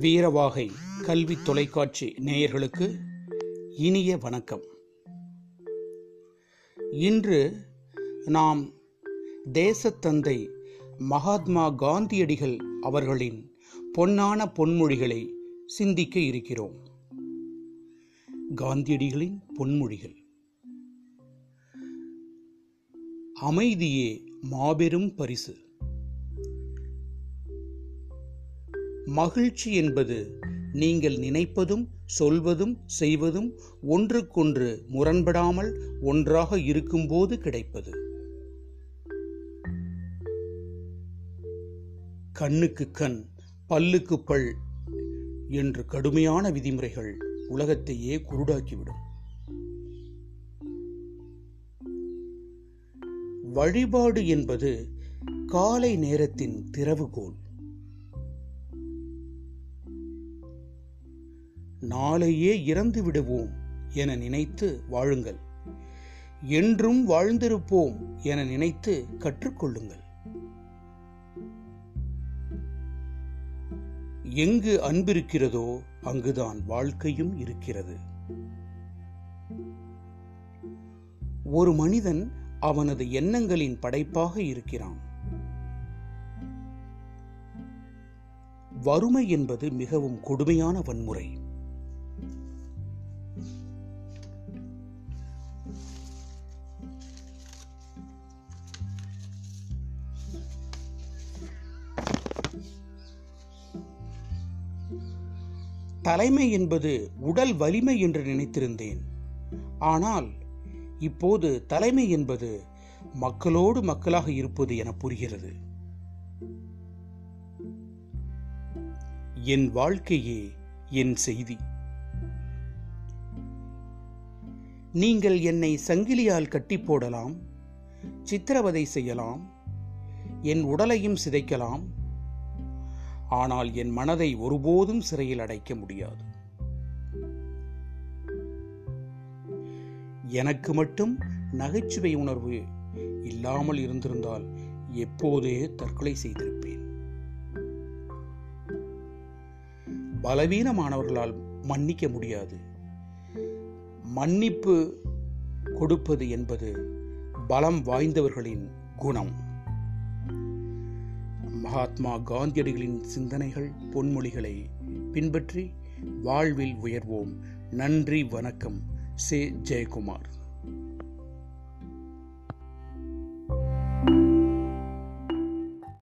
வீரவாகை கல்வி தொலைக்காட்சி நேயர்களுக்கு இனிய வணக்கம். இன்று நாம் தேசத்தந்தை மகாத்மா காந்தியடிகள் அவர்களின் பொன்னான பொன்மொழிகளை சிந்திக்க இருக்கிறோம். காந்தியடிகளின் பொன்மொழிகள். அமைதியே மாபெரும் பரிசு. மகிழ்ச்சி என்பது நீங்கள் நினைப்பதும் சொல்வதும் செய்வதும் ஒன்றுக்கொன்று முரண்படாமல் ஒன்றாக இருக்கும்போது கிடைப்பது. கண்ணுக்கு கண் பல்லுக்கு பல் என்று கடுமையான விதிமுறைகள் உலகத்தையே குருடாக்கிவிடும். வழிபாடு என்பது காலை நேரத்தின் திறவுகோல். நாளையே இறந்து விடுவோம் என நினைத்து வாழுங்கள். என்றும் வாழ்ந்திருப்போம் என நினைத்து கற்றுக்கொள்ளுங்கள். எங்கு அன்பிருக்கிறதோ அங்குதான் வாழ்க்கையும் இருக்கிறது. ஒரு மனிதன் அவனது எண்ணங்களின் படைப்பாக இருக்கிறான். வறுமை என்பது மிகவும் கொடுமையான வன்முறை. தலைமை என்பது உடல் வலிமை என்று நினைத்திருந்தேன். ஆனால் இப்போது தலைமை என்பது மக்களோடு மக்களாக இருப்பது என புரிகிறது. என் வாழ்க்கையே என் செய்தி. நீங்கள் என்னை சங்கிலியால் கட்டி போடலாம் சித்திரவதை செய்யலாம் என் உடலையும் சிதைக்கலாம் ஆனால் என் மனதை ஒருபோதும் சிறையில் அடைக்க முடியாது. எனக்கு மட்டும் நகைச்சுவை உணர்வு இல்லாமல் இருந்திருந்தால் எப்போதே தற்கொலை செய்திருப்பேன். பலவீனமானவர்களால் மன்னிக்க முடியாது. மன்னிப்பு கொடுப்பது என்பது பலம் வாய்ந்தவர்களின் குணம். மகாத்மா காந்தியடிகளின் சிந்தனைகள் பொன்மொழிகளை பின்பற்றி வாழ்வில் உயர்வோம். நன்றி வணக்கம். சே. ஜெயக்குமார்.